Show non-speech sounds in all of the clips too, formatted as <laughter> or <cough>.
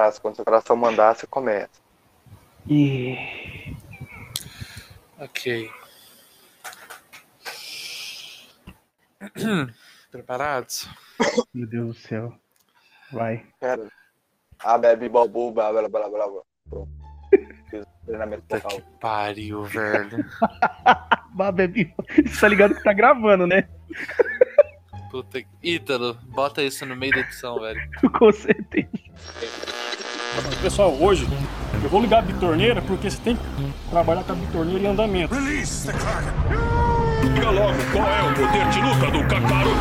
chás. Quando seu coração mandar, você começa. E. Ok. <clears throat> Preparados? Meu Deus do céu. Vai. Pera. Ah, bebe bobu, blá blá blá blá blá. Pronto. Fiz o treinamento Puta vocal. que pariu, velho. <laughs> Bah, bebe. Você tá ligado que tá gravando, né? Puta que... Ítalo, bota isso no meio da edição, velho. <laughs> Com certeza. Pessoal, hoje eu vou ligar a bitorneira porque você tem que trabalhar com a bitorneira em andamento. Diga logo qual é o poder de luta do Kakaroto.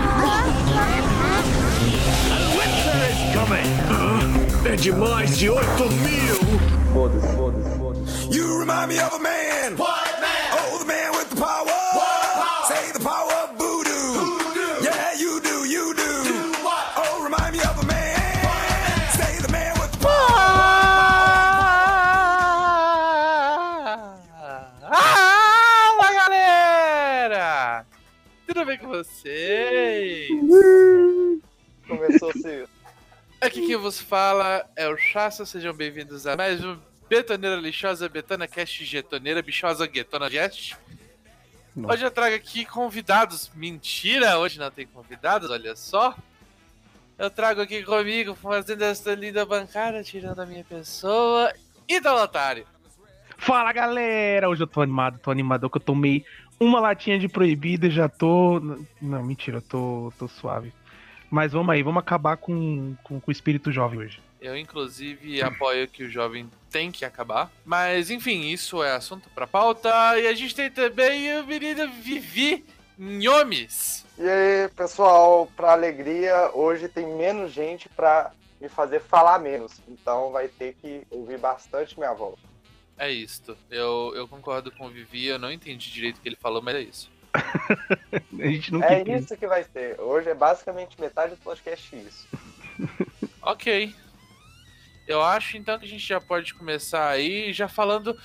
É de mais de 8 mil. Foda-se, foda-se, foda-se. You remind me of a man. What vocês? Começou assim. <laughs> Aqui quem vos fala é o Chassa, sejam bem-vindos a mais um Betoneira Lixosa, Betana Cast Getoneira, Bichosa Guetona Cast. Nossa. Hoje eu trago aqui convidados. Mentira, hoje não tem convidados, olha só. Eu trago aqui comigo, fazendo esta linda bancada, tirando a minha pessoa. E da Otário. Fala galera! Hoje eu tô animado, tô animado que eu tomei uma latinha de proibida e já tô. Não, mentira, eu tô, tô suave. Mas vamos aí, vamos acabar com, com, com o espírito jovem hoje. Eu, inclusive, apoio que o jovem tem que acabar. Mas, enfim, isso é assunto pra pauta. E a gente tem também o menino Vivi Nhomes. E aí, pessoal, pra alegria, hoje tem menos gente pra me fazer falar menos. Então vai ter que ouvir bastante minha voz. É isto. Eu, eu concordo com o Vivi, eu não entendi direito o que ele falou, mas é isso. <laughs> A gente nunca É entende. isso que vai ser. Hoje é basicamente metade do podcast isso. <laughs> Ok. Eu acho então que a gente já pode começar aí já falando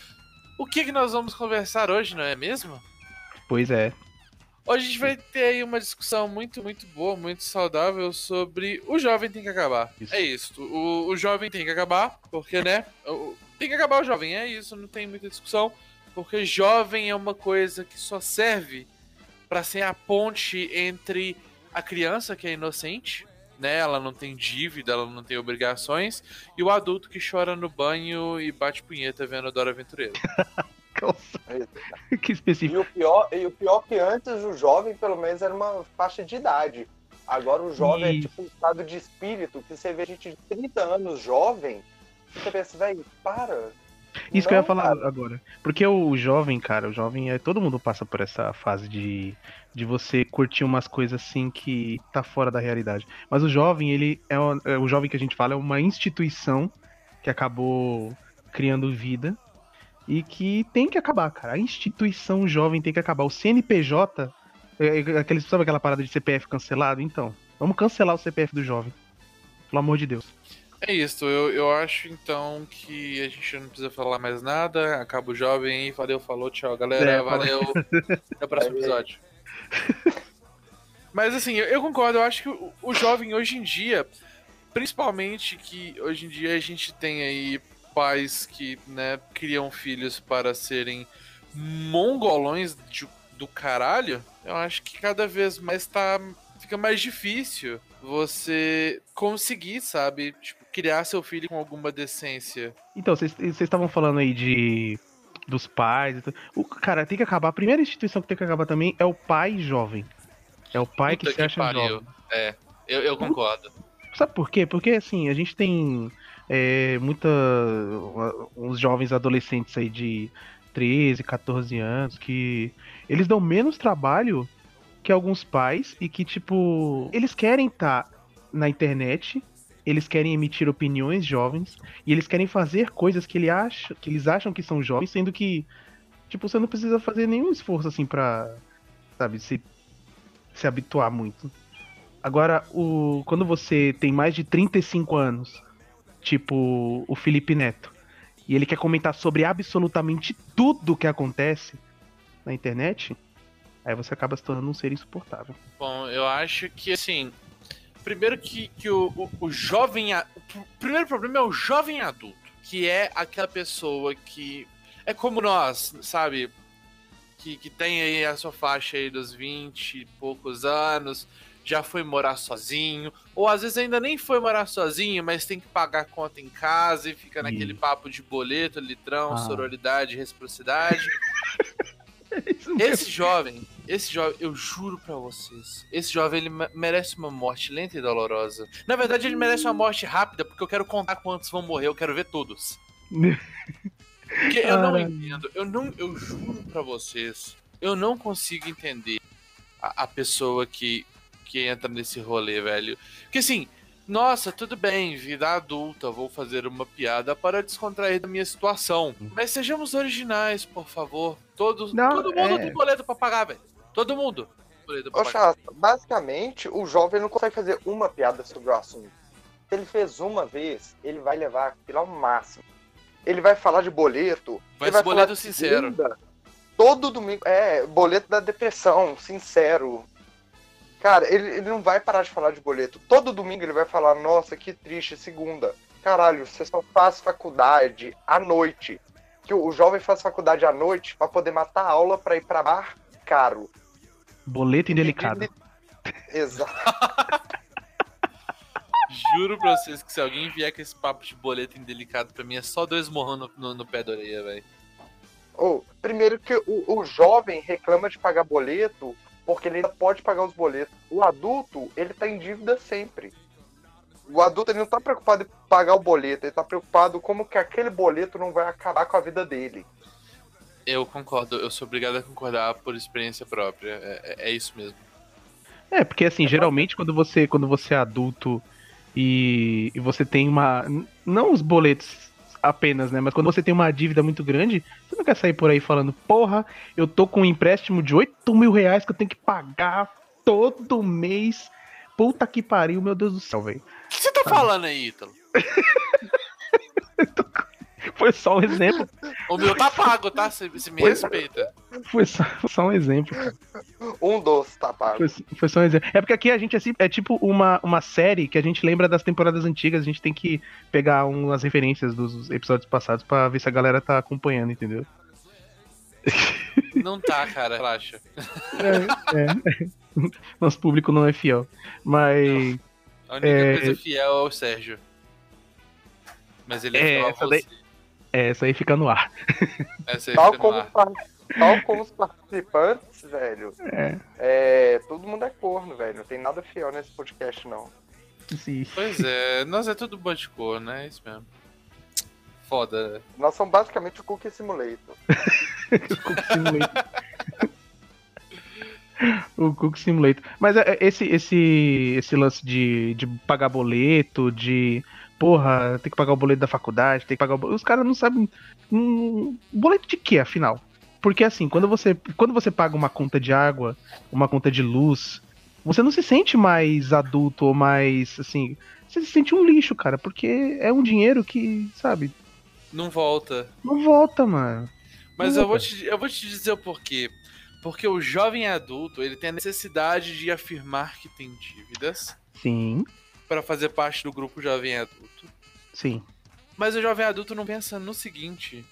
o que, que nós vamos conversar hoje, não é mesmo? Pois é. Hoje a gente vai ter aí uma discussão muito, muito boa, muito saudável sobre o jovem tem que acabar. Isso. É isso. O, o jovem tem que acabar, porque, né? o- tem que acabar o jovem, é isso, não tem muita discussão. Porque jovem é uma coisa que só serve pra ser a ponte entre a criança que é inocente, né? Ela não tem dívida, ela não tem obrigações, e o adulto que chora no banho e bate punheta vendo a Dora Aventureira. <laughs> É que específico. E o pior, e o pior que antes o jovem, pelo menos, era uma faixa de idade. Agora o jovem é Isso. tipo um estado de espírito, que você vê gente de 30 anos jovem, e você pensa, velho, para. Isso que eu ia Não, falar cara. agora. Porque o jovem, cara, o jovem é. Todo mundo passa por essa fase de, de você curtir umas coisas assim que tá fora da realidade. Mas o jovem, ele é, o- é o jovem que a gente fala, é uma instituição que acabou criando vida e que tem que acabar, cara. A instituição jovem tem que acabar. O CNPJ, é, é aquele, sabe aquela parada de CPF cancelado? Então, vamos cancelar o CPF do jovem. Pelo amor de Deus. É isso, eu, eu acho então que a gente não precisa falar mais nada. Acaba o jovem aí. Valeu, falou, tchau, galera. É, valeu. <laughs> Até o próximo episódio. Mas assim, eu, eu concordo, eu acho que o, o jovem hoje em dia, principalmente que hoje em dia a gente tem aí pais que, né, criam filhos para serem mongolões de- do caralho, eu acho que cada vez mais tá. Fica mais difícil você conseguir, sabe? Tipo, criar seu filho com alguma decência. Então, vocês estavam falando aí de dos pais. O cara tem que acabar. A primeira instituição que tem que acabar também é o pai jovem. É o pai que Puta se acha pariu. jovem. É, eu, eu concordo. Sabe por quê? Porque assim, a gente tem é, muita. uns jovens adolescentes aí de 13, 14 anos que eles dão menos trabalho que alguns pais e que, tipo, eles querem estar na internet, eles querem emitir opiniões jovens e eles querem fazer coisas que, ele acha, que eles acham que são jovens, sendo que, tipo, você não precisa fazer nenhum esforço assim pra, sabe, se, se habituar muito. Agora, o, quando você tem mais de 35 anos, tipo o Felipe Neto, e ele quer comentar sobre absolutamente tudo que acontece na internet, aí você acaba se tornando um ser insuportável. Bom, eu acho que assim. Primeiro que, que o, o, o jovem. a- pr- primeiro problema é o jovem adulto, que é aquela pessoa que é como nós, sabe? Que, que tem aí a sua faixa aí dos 20 e poucos anos, já foi morar sozinho, ou às vezes ainda nem foi morar sozinho, mas tem que pagar a conta em casa e fica naquele Isso. papo de boleto, litrão, Ah. sororidade, reciprocidade. <laughs> Mesmo. Esse jovem, esse jovem, eu juro pra vocês, esse jovem ele me- merece uma morte lenta e dolorosa. Na verdade, ele merece uma morte rápida, porque eu quero contar quantos vão morrer, eu quero ver todos. <laughs> Porque eu não entendo, eu não, eu juro pra vocês, eu não consigo entender a, a pessoa que, que entra nesse rolê, velho. Porque assim, nossa, tudo bem, vida adulta, vou fazer uma piada para descontrair da minha situação. Mas sejamos originais, por favor. Todos, Não, todo mundo é. tem boleto pra pagar, velho. Todo mundo. Ô, basicamente, o jovem não consegue fazer uma piada sobre o assunto. Se ele fez uma vez, ele vai levar aquilo ao máximo. Ele vai falar de boleto. Vai ser boleto sincero. segunda, Todo domingo. É, boleto da depressão, sincero. Cara, ele, ele não vai parar de falar de boleto. Todo domingo ele vai falar, nossa, que triste, segunda. Caralho, você só faz faculdade à noite. Que o, jovem faz faculdade à noite pra poder matar a aula pra ir pra bar caro. Boleto indelicado. Exato. <laughs> Juro pra vocês que se alguém vier com esse papo de boleto indelicado pra mim, é só dois morrão no, no, no pé da orelha, velho. Ou, primeiro que o, o jovem reclama de pagar boleto porque ele ainda pode pagar os boletos. O adulto, ele tá em dívida sempre. O adulto ele não tá preocupado em pagar o boleto, ele tá preocupado como que aquele boleto não vai acabar com a vida dele. Eu concordo, eu sou obrigado a concordar por experiência própria. É, é- é isso mesmo. É, porque assim, geralmente quando você, quando você é adulto e, e você tem uma. Não os boletos apenas, né? Mas quando você tem uma dívida muito grande, você não quer sair por aí falando, porra, eu tô com um empréstimo de 8 mil reais que eu tenho que pagar todo mês. Puta que pariu, meu Deus do céu, velho. O que você tá falando aí, Ítalo? <laughs> <laughs> Foi só um exemplo. <laughs> O meu tá pago, tá? Você você me é. respeita. Foi só, foi só um exemplo, cara. Um doce tá pago. Foi, foi só um exemplo. É porque aqui a gente é, é tipo uma, uma série que a gente lembra das temporadas antigas, a gente tem que pegar umas referências dos episódios passados pra ver se a galera tá acompanhando, entendeu? Não tá, cara, relaxa. É, é. <laughs> Nosso público não é fiel. Mas. A única É, coisa fiel é o Sérgio. Mas ele é, É, fiel a você. daí- É, essa aí fica no ar. Essa aí Tal fica no como, ar. par- tal como os participantes, velho. É. É, todo mundo é corno, velho. Não tem nada fiel nesse podcast, não. Sim. Pois é, nós é tudo bom de cor, né? É isso mesmo. Foda. Nós somos basicamente o Cookie Simulator. <laughs> o Cook Simulator. o Cook Simulator. Mas é, é, esse, esse, esse lance de, de pagar boleto, de. Porra, tem que pagar o boleto da faculdade, tem que pagar o boleto. Os caras não sabem. Hum, boleto de quê, afinal? Porque assim, quando você, quando você paga uma conta de água, uma conta de luz, você não se sente mais adulto ou mais assim. Você se sente um lixo, cara, porque é um dinheiro que, sabe, Não volta. não volta, mano. Mas Não eu vou, te, eu vou te dizer o porquê. Porque o jovem adulto, ele tem a necessidade de afirmar que tem dívidas Sim, para fazer parte do grupo jovem adulto. sim. Mas o jovem adulto não pensa no seguinte: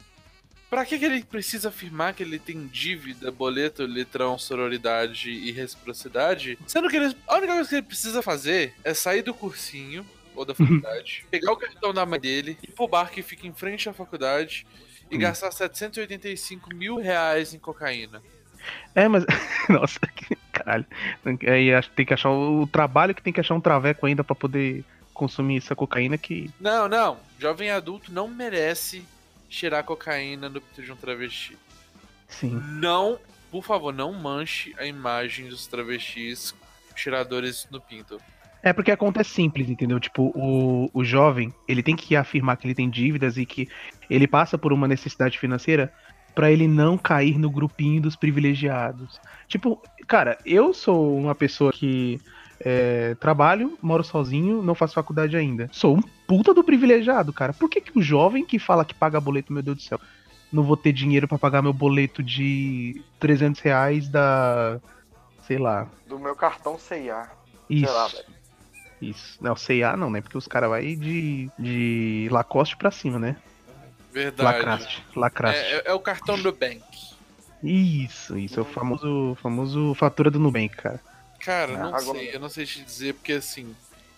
pra que, que ele precisa afirmar que ele tem dívida, boleto, litrão, sororidade e reciprocidade? Sendo que ele, a única coisa que ele precisa fazer é sair do cursinho ou da <laughs> faculdade, pegar o cartão da mãe dele, ir pro bar que fica em frente à faculdade e Hum. gastar 785 mil reais em cocaína. É, mas. <laughs> Nossa, que caralho. Aí acho que tem que achar o, o trabalho que tem que achar um traveco ainda pra poder consumir essa cocaína que. Não, não. Jovem adulto não merece cheirar cocaína no pinto de um travesti. Sim. Não, por favor, não manche a imagem dos travestis cheiradores no pinto. É porque a conta é simples, entendeu? Tipo, o, o jovem, ele tem que afirmar que ele tem dívidas e que ele passa por uma necessidade financeira pra ele não cair no grupinho dos privilegiados. Tipo, cara, eu sou uma pessoa que é, trabalho, moro sozinho, não faço faculdade ainda. Sou um puta do privilegiado, cara. Por que, que o jovem que fala que paga boleto, meu Deus do céu, não vou ter dinheiro pra pagar meu boleto de 300 reais da. sei lá. Do meu cartão CIA. Isso. Sei lá, velho. Isso. Não, C&A não, né? Porque os caras vai de, de Lacoste pra cima, né? Verdade. Lacraste. Lacraste. É, é- é o cartão Nubank. Isso, isso. É o famoso, famoso fatura do Nubank, cara. Cara, não Agora- sei, eu não sei te dizer, porque assim.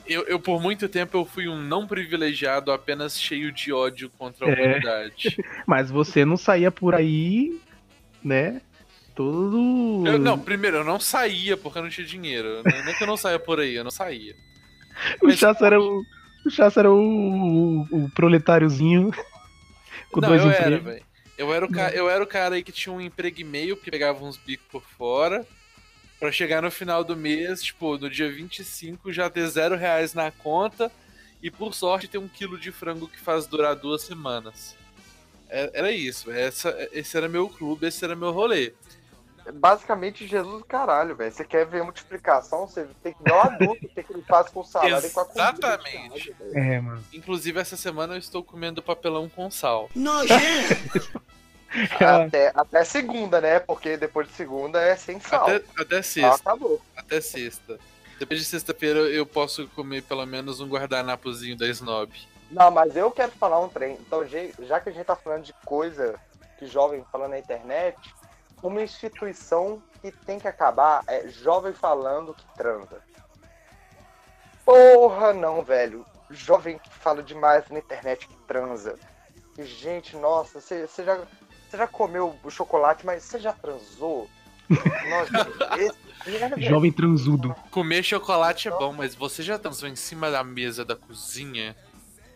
Eu, eu, por muito tempo, eu fui um não privilegiado apenas cheio de ódio contra a É. humanidade. <laughs> Mas você não saía por aí, né? Todo. Eu- não, primeiro, eu não saía porque eu não tinha dinheiro. Não é que eu não saía por aí, eu não saía. <laughs> O Chassa era o. O era o, o, o proletáriozinho. <laughs> Com não, dois eu era, empregos. velho. Eu, era o ca- eu era o cara aí que tinha um emprego e meio, que pegava uns bicos por fora, pra chegar no final do mês, tipo, no dia 25, já ter zero reais na conta e, por sorte, ter um quilo de frango que faz durar duas semanas. É- Era isso, essa, esse era meu clube, esse era meu rolê. Basicamente, Jesus do caralho, velho. Você quer ver multiplicação, você tem que ver o adulto, o que que ele faz com o salário e com a comida. Exatamente. velho. É, mano. Inclusive, essa semana eu estou comendo papelão com sal. <laughs> Até, até segunda, né? Porque depois de segunda é sem sal. Até, até Ah, sexta. acabou. Até sexta. Depois de sexta-feira eu posso comer pelo menos um guardanapozinho da Snob. Não, mas eu quero falar um trem. Então, já que a gente tá falando de coisa que jovem falando na internet, uma instituição que tem que acabar é jovem falando que transa. Porra, não, velho. Jovem que fala demais na internet que transa. E, gente, nossa, você já, já comeu o chocolate, mas você já transou? <laughs> Nossa, esse, é, velho. jovem transudo. Comer chocolate é bom, mas você já transou em cima da mesa da cozinha?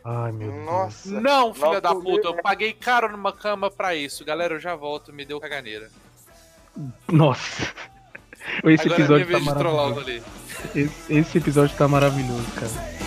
Ai, meu Deus. Nossa. Não, filha Não, da puta, eu né? paguei caro numa cama pra isso. Galera, eu já volto, me deu caganeira. Nossa. Esse Agora é episódio tá trollar o maravilhoso. Esse, esse episódio tá maravilhoso, cara.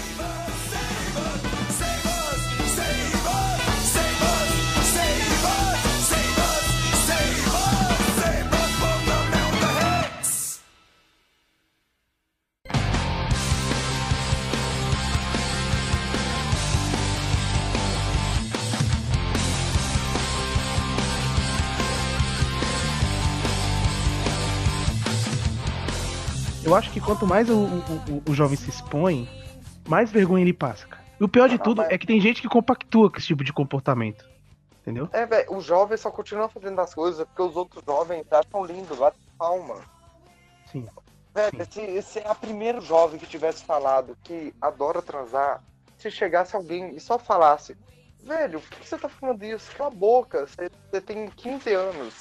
Quanto mais o, o, o- o jovem se expõe, mais vergonha ele passa, cara. E o pior de Ah, tudo é que tem gente que compactua com esse tipo de comportamento. Entendeu? É, velho, os jovens só continuam fazendo as coisas porque os outros jovens acham lindo, lá palma. Sim. Velho, se, se a primeiro jovem que tivesse falado que adora transar, se chegasse alguém e só falasse, velho, por que você tá falando isso? Cala a boca, você, você tem 15 anos,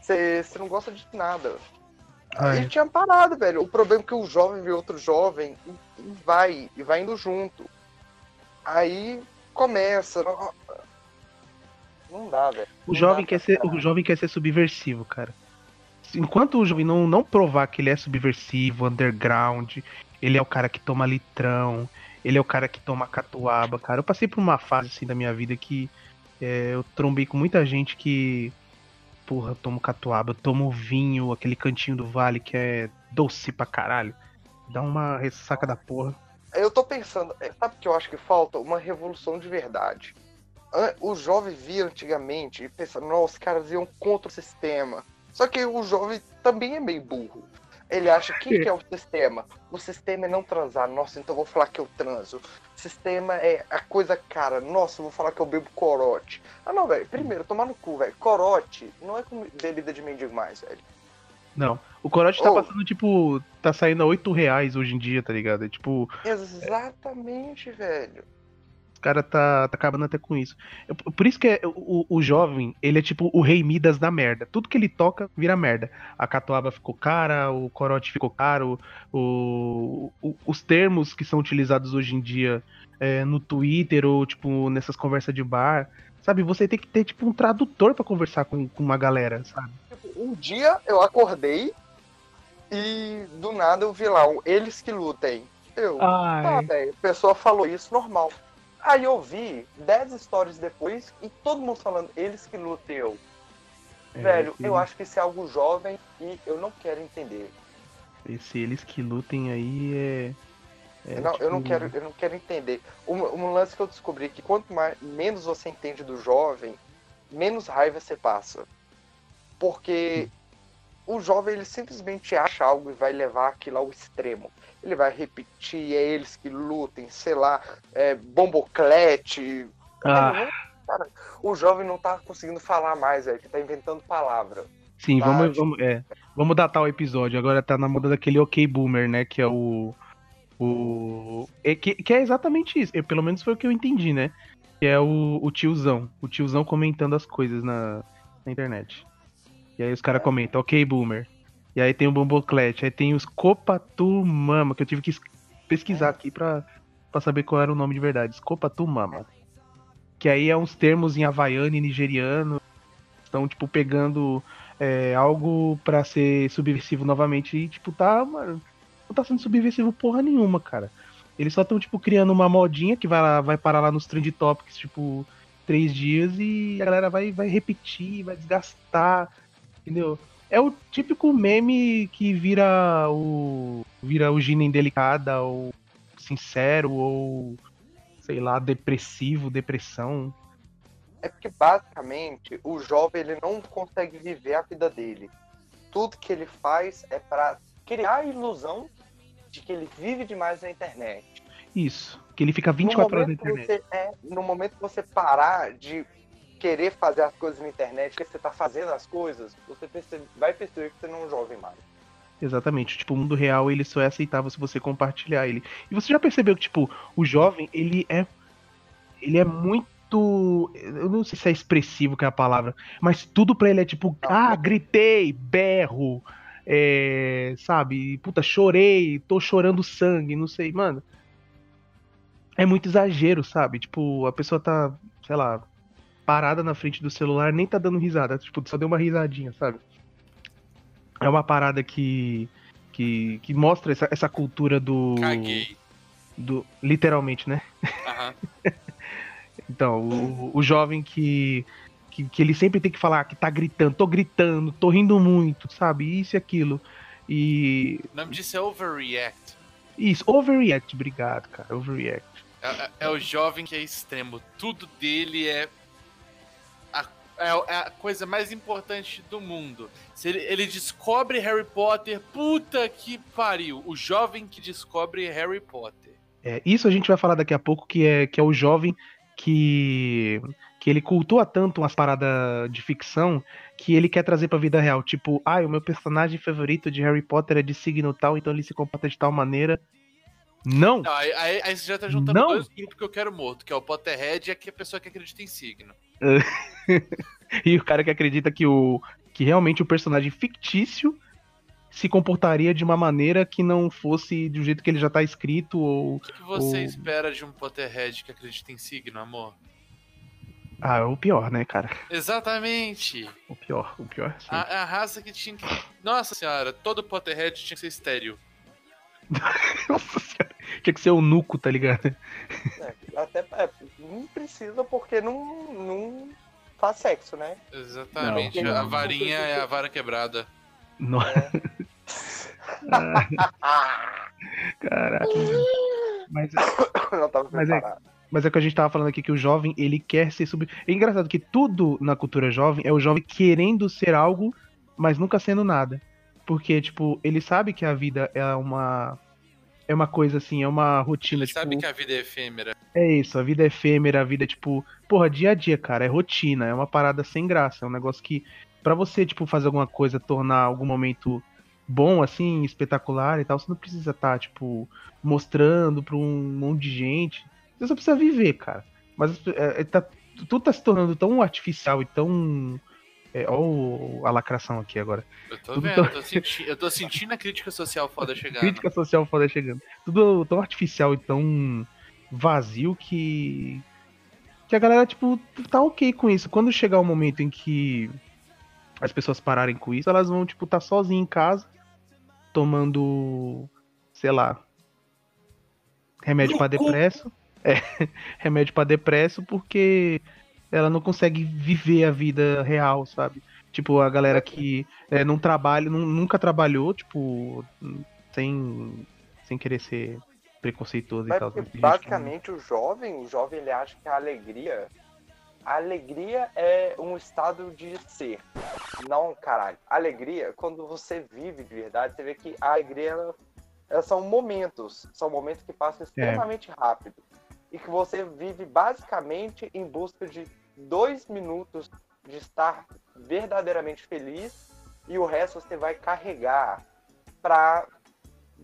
você, você não gosta de nada. Ele é. tinha parado, velho. O problema é que o jovem vê outro jovem e, e vai, e vai indo junto. Aí começa. Não, dá, velho. O jovem, dá quer ser, o jovem quer ser subversivo, cara. Enquanto o jovem não, não provar que ele é subversivo, underground, ele é o cara que toma litrão, ele é o cara que toma catuaba, cara. Eu passei por uma fase assim da minha vida que é, eu trombei com muita gente que. Porra, eu tomo catuaba, eu tomo vinho, aquele cantinho do vale que é doce pra caralho. Dá uma ressaca da porra. Eu tô pensando, é, sabe o que eu acho que falta? Uma revolução de verdade. O jovem via antigamente e pensava, nossa, os caras iam contra o sistema. Só que o jovem também é meio burro. Ele acha que, que é o sistema? O sistema é não transar. Nossa, então eu vou falar que eu transo. O sistema é a coisa cara. Nossa, eu vou falar que eu bebo corote. Ah, não, velho. Primeiro, tomar no cu, velho. Corote não é bebida de mendigo mais, velho. Não. O corote tá Ô. passando, tipo, tá saindo a 8 reais hoje em dia, tá ligado? É tipo, Exatamente, velho. Os caras tá, tá acabando até com isso. Eu- Por isso que é- o, o jovem, ele é tipo o rei Midas da merda. Tudo que ele toca vira merda. A catuaba ficou cara, o corote ficou caro, o, o- os termos que são utilizados hoje em dia é, no Twitter ou tipo nessas conversas de bar. Sabe, você tem que ter tipo um tradutor pra conversar com, com uma galera, sabe? Um dia eu acordei e do nada eu vi lá, um eles que lutem. Eu, tá, Ai, velho, a pessoa falou isso normal. Aí eu vi 10 stories depois e todo mundo falando, eles que lutem eu. é, velho, eu acho que isso é algo jovem e eu não quero entender. Esse eles que lutem aí é. é, não, eu não tipo, quero, eu não quero entender. Um, um lance que eu descobri que quanto mais, menos você entende do jovem, menos raiva você passa. Porque o jovem ele simplesmente acha algo e vai levar aquilo ao extremo. Ele vai repetir, é eles que lutem, sei lá, é, bomboclete. Ah, Cara, o jovem não tá conseguindo falar mais, velho, que tá inventando palavra. sim, Tá, vamos, tipo- vamos, é, vamos datar o episódio. Agora tá na moda daquele OK Boomer, né? Que é o. o é, que, que é exatamente isso. Eu, pelo menos foi o que eu entendi, né? Que é o, o tiozão. O tiozão comentando as coisas na, na internet. E aí os caras comentam, OK Boomer. E aí tem o Bomboclete. Aí tem os Copatumama, que eu tive que es- pesquisar aqui pra, pra saber qual era o nome de verdade. Copatumama. Que aí é uns termos em havaiano e nigeriano. Estão, tipo, pegando é, algo pra ser subversivo novamente e, tipo, tá, mano, não tá sendo subversivo porra nenhuma, cara. Eles só estão, tipo, criando uma modinha que vai, lá, vai parar lá nos Trend Topics, tipo, três dias e a galera vai, vai repetir, vai desgastar, entendeu? É o típico meme que vira o. vira o Gina indelicada, ou sincero, ou sei lá, depressivo, depressão. É porque basicamente o jovem ele não consegue viver a vida dele. Tudo que ele faz é pra criar a ilusão de que ele vive demais na internet. Isso. Que ele fica No 24 horas na internet. você, é, no momento que você parar de querer fazer as coisas na internet, que você tá fazendo as coisas, você percebe- vai perceber que você não é um jovem mais. Exatamente. Tipo, o mundo real ele só é aceitável se você compartilhar ele. E você já percebeu que, tipo, o jovem, ele é. Ele é muito. Eu não sei se é expressivo que é a palavra, mas tudo pra ele é tipo, ah, gritei, berro, é, sabe? Puta, chorei, tô chorando sangue, não sei, mano. É muito exagero, sabe? Tipo, a pessoa tá, sei lá, parada na frente do celular, nem tá dando risada, tipo, só deu uma risadinha, sabe? É uma parada que que, que mostra essa, essa cultura do Caguei. do literalmente, né? Aham. <laughs> Então, o, o jovem que, que que ele sempre tem que falar que tá gritando, tô gritando, tô rindo muito, sabe? Isso e aquilo. E O nome disso é overreact. isso, overreact, obrigado, cara, overreact. É, é- é o jovem que é extremo. Tudo dele é é a- é a coisa mais importante do mundo. Se ele, ele descobre Harry Potter, puta que pariu. O jovem que descobre Harry Potter. É, isso a gente vai falar daqui a pouco, que é, que é o jovem que, que ele cultua tanto umas paradas de ficção que ele quer trazer pra vida real. Tipo, ah, o meu personagem favorito de Harry Potter é de signo tal, então ele se comporta de tal maneira. Não! Não, aí, aí- aí você já tá juntando Não. dois grupos que eu quero morto, que é o Potterhead e a pessoa que acredita em signo. <laughs> E o cara que acredita que o que realmente o personagem fictício se comportaria de uma maneira que não fosse do jeito que ele já tá escrito ou O que, que você O- espera de um Potterhead que acredita em signo, amor? ah, é o pior, né, cara? Exatamente. O pior, o pior. sim. A, a raça que tinha que. Nossa senhora, todo Potterhead tinha que ser estéreo. <laughs> Nossa senhora. Tinha que ser o nuco, tá ligado? né? Até é, não precisa porque não, não faz sexo, né? Exatamente. Não. a varinha é a vara quebrada. Nossa. <laughs> Ah, Caraca. Mas, não tava Mas é- mas é que a gente tava falando aqui que o jovem, ele quer ser sub. É engraçado que tudo na cultura jovem é o jovem querendo ser algo, mas nunca sendo nada. Porque, tipo, ele sabe que a vida é uma. É uma coisa assim, é uma rotina, tipo. sabe que a vida é efêmera. É isso, a vida é efêmera, a vida é tipo, porra, dia a dia, cara, é rotina, é uma parada sem graça, é um negócio que pra você, tipo, fazer alguma coisa, tornar algum momento bom, assim, espetacular e tal, você não precisa estar, tipo, mostrando pra um monte de gente. Você só precisa viver, cara. Mas é, é, tá, tudo tá se tornando tão artificial e tão. É, ó a lacração aqui agora. Eu tô Tudo vendo, tão- eu tô, senti- eu tô sentindo a crítica social foda chegando. Crítica social foda chegando. Tudo tão artificial e tão vazio que. Que a galera, tipo, tá ok com isso. Quando chegar o momento em que as pessoas pararem com isso, elas vão, tipo, tá sozinhas em casa, tomando, sei lá, remédio pra depresso. É, <laughs> remédio pra depresso, porque ela não consegue viver a vida real, sabe? Tipo, a galera que é, não trabalha, nu- nunca trabalhou, tipo, sem, sem querer ser preconceituoso e Mas tal. que não- basicamente o jovem, o jovem ele acha que a alegria A alegria é um estado de ser. Não, caralho. Alegria, quando você vive de verdade, você vê que a alegria ela- elas são momentos. São momentos que passam extremamente rápido. E que você vive basicamente em busca de dois minutos de estar verdadeiramente feliz e o resto você vai carregar pra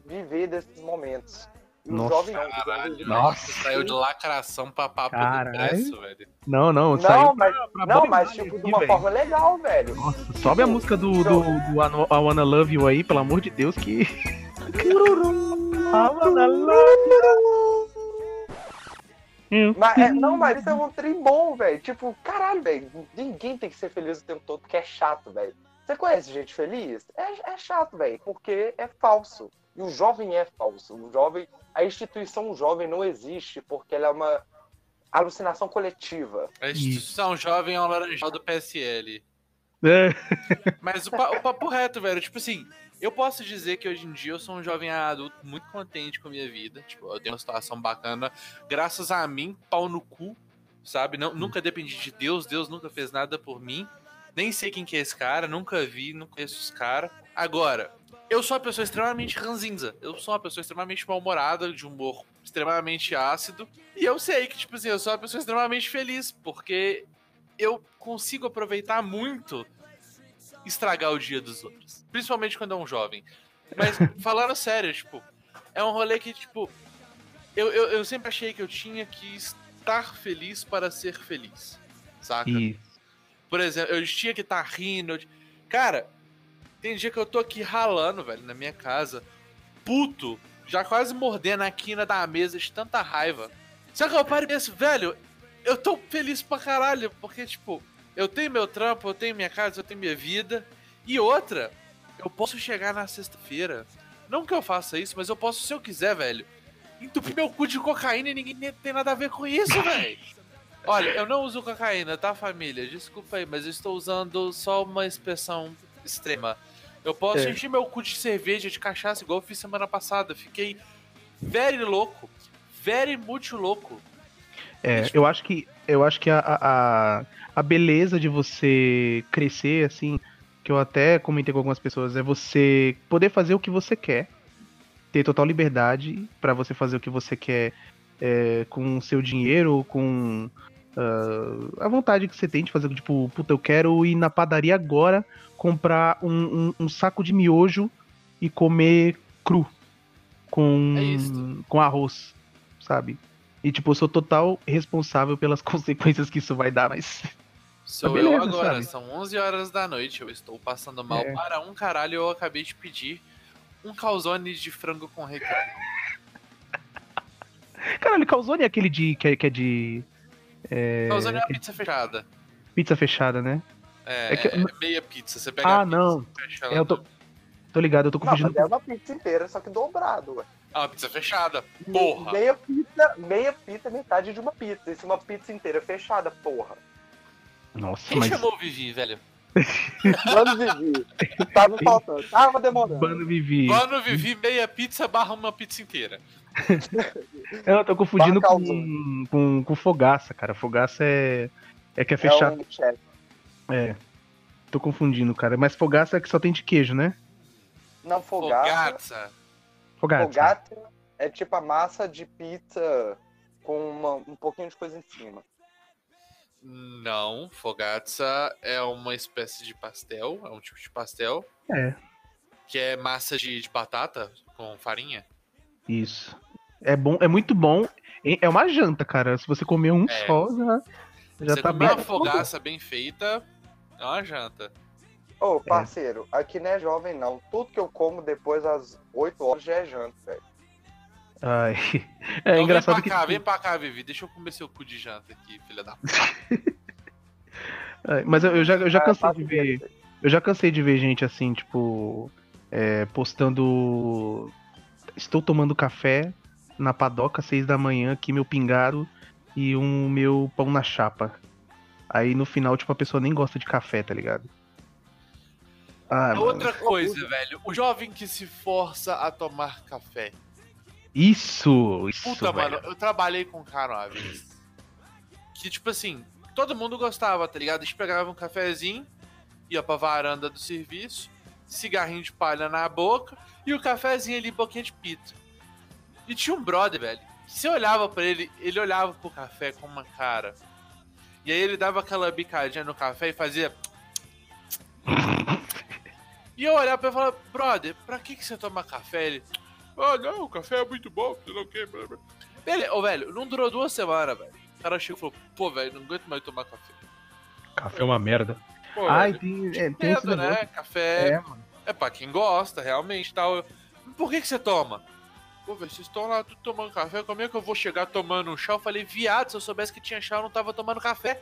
viver desses momentos. E Nossa. jovem não, o jovem Caralho, Nossa. Saiu de lacração pra papo Caralho. do preço, velho. Não, não, Não, saiu mas, pra- pra não, mas tipo, de aqui, uma velho. forma legal, velho. Nossa, sobe a música do, do, do I I Wanna Love You aí, pelo amor de Deus, que. <laughs> I wanna love you. Mas, é, não, mas isso é um trem bom, velho. Tipo, caralho, velho. Ninguém tem que ser feliz o tempo todo, porque é chato, velho. Você conhece gente feliz? É, é chato, velho, porque é falso. E o jovem é falso. O jovem, a instituição jovem não existe porque ela é uma alucinação coletiva. A instituição jovem é um laranjal do PSL. É, Mas o, pa- o papo reto, velho, tipo assim, eu posso dizer que hoje em dia eu sou um jovem adulto muito contente com a minha vida. Tipo, eu tenho uma situação bacana. Graças a mim, pau no cu, sabe? Não, nunca dependi de Deus, Deus nunca fez nada por mim. Nem sei quem que é esse cara, nunca vi, não conheço os caras. Agora, eu sou uma pessoa extremamente ranzinza. Eu sou uma pessoa extremamente mal-humorada, de humor extremamente ácido. E eu sei que, tipo assim, eu sou uma pessoa extremamente feliz, porque eu consigo aproveitar muito estragar o dia dos outros. Principalmente quando é um jovem. Mas, <laughs> falando sério, tipo, é um rolê que, tipo, eu, eu, eu sempre achei que eu tinha que estar feliz para ser feliz. Saca? e Por exemplo, eu tinha que estar rindo. eu- Cara, tem dia que eu tô aqui ralando, velho, na minha casa, puto, já quase mordendo a quina da mesa de tanta raiva. Só que eu paro e penso, velho, eu tô feliz pra caralho, porque, tipo, eu tenho meu trampo, eu tenho minha casa, eu tenho minha vida. E outra, eu posso chegar na sexta-feira. Não que eu faça isso, mas eu posso, se eu quiser, velho, entupir meu cu de cocaína e ninguém tem nada a ver com isso, velho. <laughs> Olha, eu não uso cocaína, tá, família? Desculpa aí, mas eu estou usando só uma expressão extrema. Eu posso É. encher meu cu de cerveja, de cachaça, igual eu fiz semana passada. Fiquei very louco. Very muito louco. É, eu acho que eu acho que a, a, a beleza de você crescer, assim, que eu até comentei com algumas pessoas, é você poder fazer o que você quer, ter total liberdade pra você fazer o que você quer é, com o seu dinheiro, com ah, a vontade que você tem de fazer, tipo, puta, eu quero ir na padaria agora comprar um, um- um saco de miojo e comer cru com, É com arroz, sabe? E, tipo, eu sou total responsável pelas <laughs> consequências que isso vai dar, mas. Sou beleza, eu agora, sabe? são 11 horas da noite, eu estou passando mal É. para um caralho. Eu acabei de pedir um calzone de frango com requeijão. <laughs> Caralho, calzone é aquele de. que é, que é de. É, Calzone é uma pizza fechada. pizza fechada, né? É, É que- é meia pizza. Você pega Ah, a pizza, não. fecha É, eu tô- Tô ligado, eu tô Não, confundindo. mas é uma pizza inteira, só que dobrado, ué. Ah, uma pizza fechada. Porra. Meia pizza, meia pizza, metade de uma pizza. Isso é uma pizza inteira fechada, porra. Nossa, Quem mas. chamou o Vivi, velho? <laughs> Mano, Vivi. Tava faltando. Tava demorando. Bando Vivi. Mano, Vivi, meia pizza barra uma pizza inteira. <laughs> Eu tô confundindo com, com, com fogaça, cara. Fogaça é. É que é É fechado. um chefe. É. Tô confundindo, cara. Mas fogaça é que só tem de queijo, né? Não, fogaça. Fogaça. Fogata é tipo a massa de pizza com uma- um pouquinho de coisa em cima. Não, fogazza é uma espécie de pastel, é um tipo de pastel. É. Que é massa de, de batata com farinha. Isso. É bom, é muito bom. É é uma janta, cara. Se você comer um É. só, já, já Você tá comer bem. uma fogaça bem feita, é uma janta. Ô, parceiro, aqui não é jovem, não. Tudo que eu como depois das 8 horas já é janta, velho. Ai. É então engraçado vem que. pra cá, tipo, vem pra cá, Vivi. Deixa eu comer seu cu de janta aqui, filha da puta. <laughs> é, mas eu, eu já, eu já Ah, cansei faço de ver. Eu já cansei de ver gente assim, tipo. é, postando. Estou tomando café na padoca, seis da manhã, aqui meu pingaro e um meu pão na chapa. Aí no final, tipo, a pessoa nem gosta de café, tá ligado? Ah, mano. Outra coisa, velho. O jovem que se força a tomar café. Isso! Isso, Puta, velho. mano, eu trabalhei com um cara uma vez. Que, tipo assim, todo mundo gostava, tá ligado? A gente pegava um cafezinho, ia pra varanda do serviço, cigarrinho de palha na boca e o cafezinho ali, boquinha de pito. E tinha um brother, velho. que Você olhava pra ele, ele olhava pro café com uma cara. E aí ele dava aquela bicadinha no café e fazia. <laughs> E eu olhava pra ele e falava, brother, pra que, que você toma café? Ele. Ah, não, o café é muito bom, sei lá o que. Beleza, ô velho, não durou duas semanas, velho. O cara chegou e falou, pô, velho, não aguento mais tomar café. Café é uma merda. Pô, Ai, velho, tem, é, tem merda, negócio. né? Café É, mano. é pra quem gosta, realmente, tal. Por que que você toma? Pô, velho, vocês estão lá tudo tomando café, como é que eu vou chegar tomando um chá? Eu falei, viado, se eu soubesse que tinha chá, eu não tava tomando café.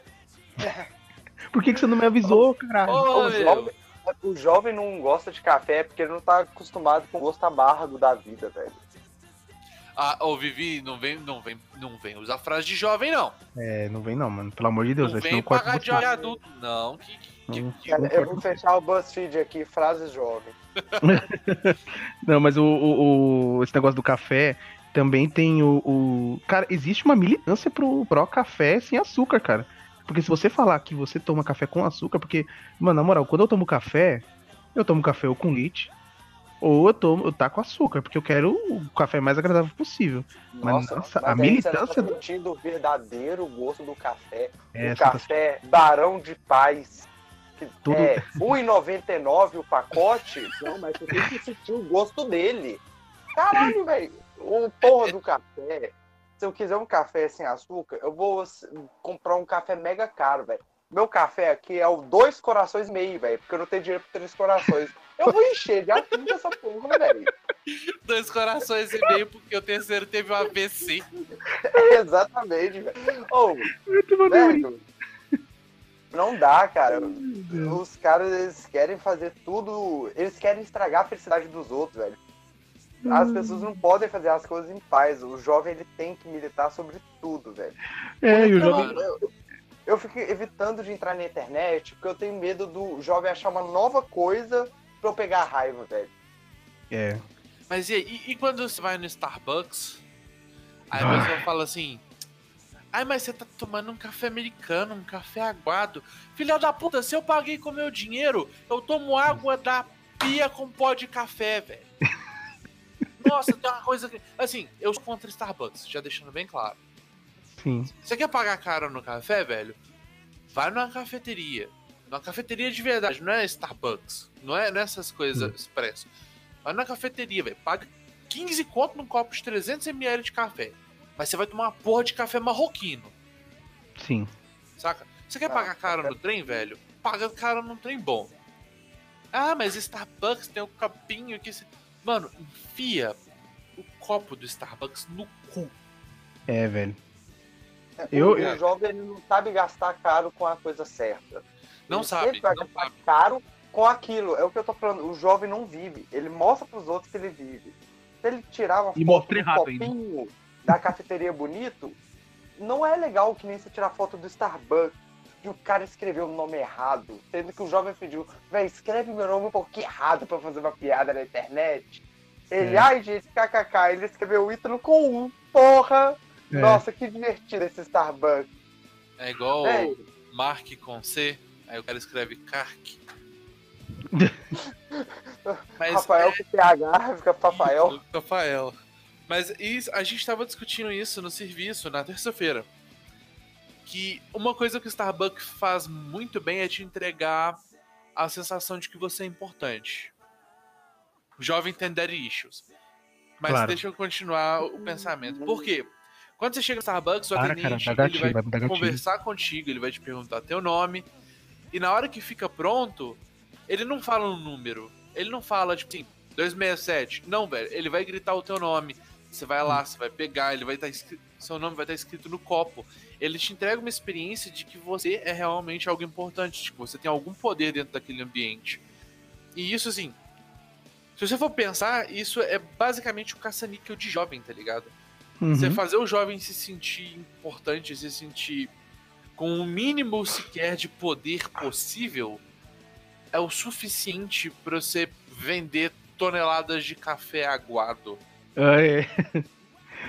<laughs> Por que, que você não me avisou, caralho? Ô, o, meu. jovem, o jovem não gosta de café porque ele não tá acostumado com o gosto amargo da vida, velho. Ah, ô, Vivi, não vem, não vem, não vem usar frase de jovem, não. É, não vem não, mano. Pelo amor de Deus, não vai vem pagar de jovem adulto, não. Que, que, que- Não. que- Cara, eu vou fechar o BuzzFeed aqui, frases jovem. <laughs> Não, mas o, o- o- esse negócio do café também tem o, o- Cara, existe uma militância pro pró café sem açúcar, cara. Porque se você falar que você toma café com açúcar, porque, mano, na moral, quando eu tomo café, eu tomo café ou com leite, ou eu tomo, eu tá com açúcar, porque eu quero o café mais agradável possível. Mas, nossa, a aí militância Você do- tá sentindo o verdadeiro gosto do café. É, o tá- café Barão de Paz. Que Tudo- É R$1,99 <laughs> o pacote. Não, mas você tem que sentir o gosto dele. Caralho, velho. O porra do café. Se eu quiser um café sem açúcar, eu vou comprar um café mega caro, velho. Meu café aqui é o dois corações e meio, velho. Porque eu não tenho dinheiro pra três corações. Eu vou encher de açúcar essa porra, velho. Dois corações e meio, porque o terceiro teve um AVC. <laughs> Exatamente, velho. Velho. Não dá, cara. Os caras, eles querem fazer tudo. Eles querem estragar a felicidade dos outros, velho. As pessoas não podem fazer as coisas em paz. O jovem, ele tem que militar sobre tudo, velho. É, e o Eu, jovem. eu- eu fico evitando de entrar na internet porque eu tenho medo do jovem achar uma nova coisa pra eu pegar raiva, velho. É. Mas e, aí, e, e quando você vai no Starbucks? Aí a Ah. pessoa fala assim. Ai, mas você tá tomando um café americano, um café aguado. Filha da puta, se eu paguei com meu dinheiro, eu tomo água da pia com pó de café, velho. Nossa, tem uma coisa que. Assim, eu sou contra Starbucks, já deixando bem claro. Sim. Você quer pagar caro no café, velho? Vai numa cafeteria. Numa cafeteria de verdade, não é Starbucks. Não é nessas coisas expresso. Vai na cafeteria, velho. Paga 15 conto num copo de 300ml de café. Mas você vai tomar uma porra de café marroquino, Sim. saca? Você quer Ah, pagar caro no trem, velho? Paga caro num trem bom. Ah, mas Starbucks tem o copinho que... se- Mano, enfia o copo do Starbucks no cu. É, velho. Eu, Eu- o jovem ele não sabe gastar caro com a coisa certa. Não Ele sabe, vai não sabe. caro com aquilo. É o que eu tô falando. O jovem não vive. Ele mostra pros outros que ele vive. Se ele tirar uma E foto do errado ainda. copinho da cafeteria bonito, não é legal que nem você tirar foto do Starbucks. E o cara escreveu o nome errado. Sendo que o jovem pediu, véi, escreve meu nome um pouquinho errado pra fazer uma piada na internet. Ele, É. ai gente, kkk, ele escreveu o Ítalo com um. Porra! É. Nossa, que divertido esse Starbucks. É igual Véi, Mark com C, aí o cara escreve Kark. <laughs> Mas Rafael com PH, fica Rafael. é, Rafael. Mas isso, a gente tava discutindo isso no serviço na terça-feira. Que uma coisa que o Starbucks faz muito bem é te entregar a sensação de que você é importante. O jovem tem daddy issues. Mas Claro. deixa eu continuar o pensamento. Por quê? Quando você chega no Starbucks, o Para, atendente cara, dá ele gatilho, vai vai gatilho. conversar contigo, ele vai te perguntar teu nome. E na hora que fica pronto, ele não fala um número. Ele não fala, tipo assim, 267. Não, velho. Ele vai gritar o teu nome. Você vai lá, você vai pegar, ele vai estar escrito. Seu nome vai estar escrito no copo. Ele te entrega uma experiência de que você é realmente algo importante, de que você tem algum poder dentro daquele ambiente. E isso, assim. Se você for pensar, isso é basicamente o caça-níquel de jovem, tá ligado? Você Uhum. fazer o jovem se sentir importante, se sentir com o mínimo sequer de poder possível, é o suficiente pra você vender toneladas de café aguado. É.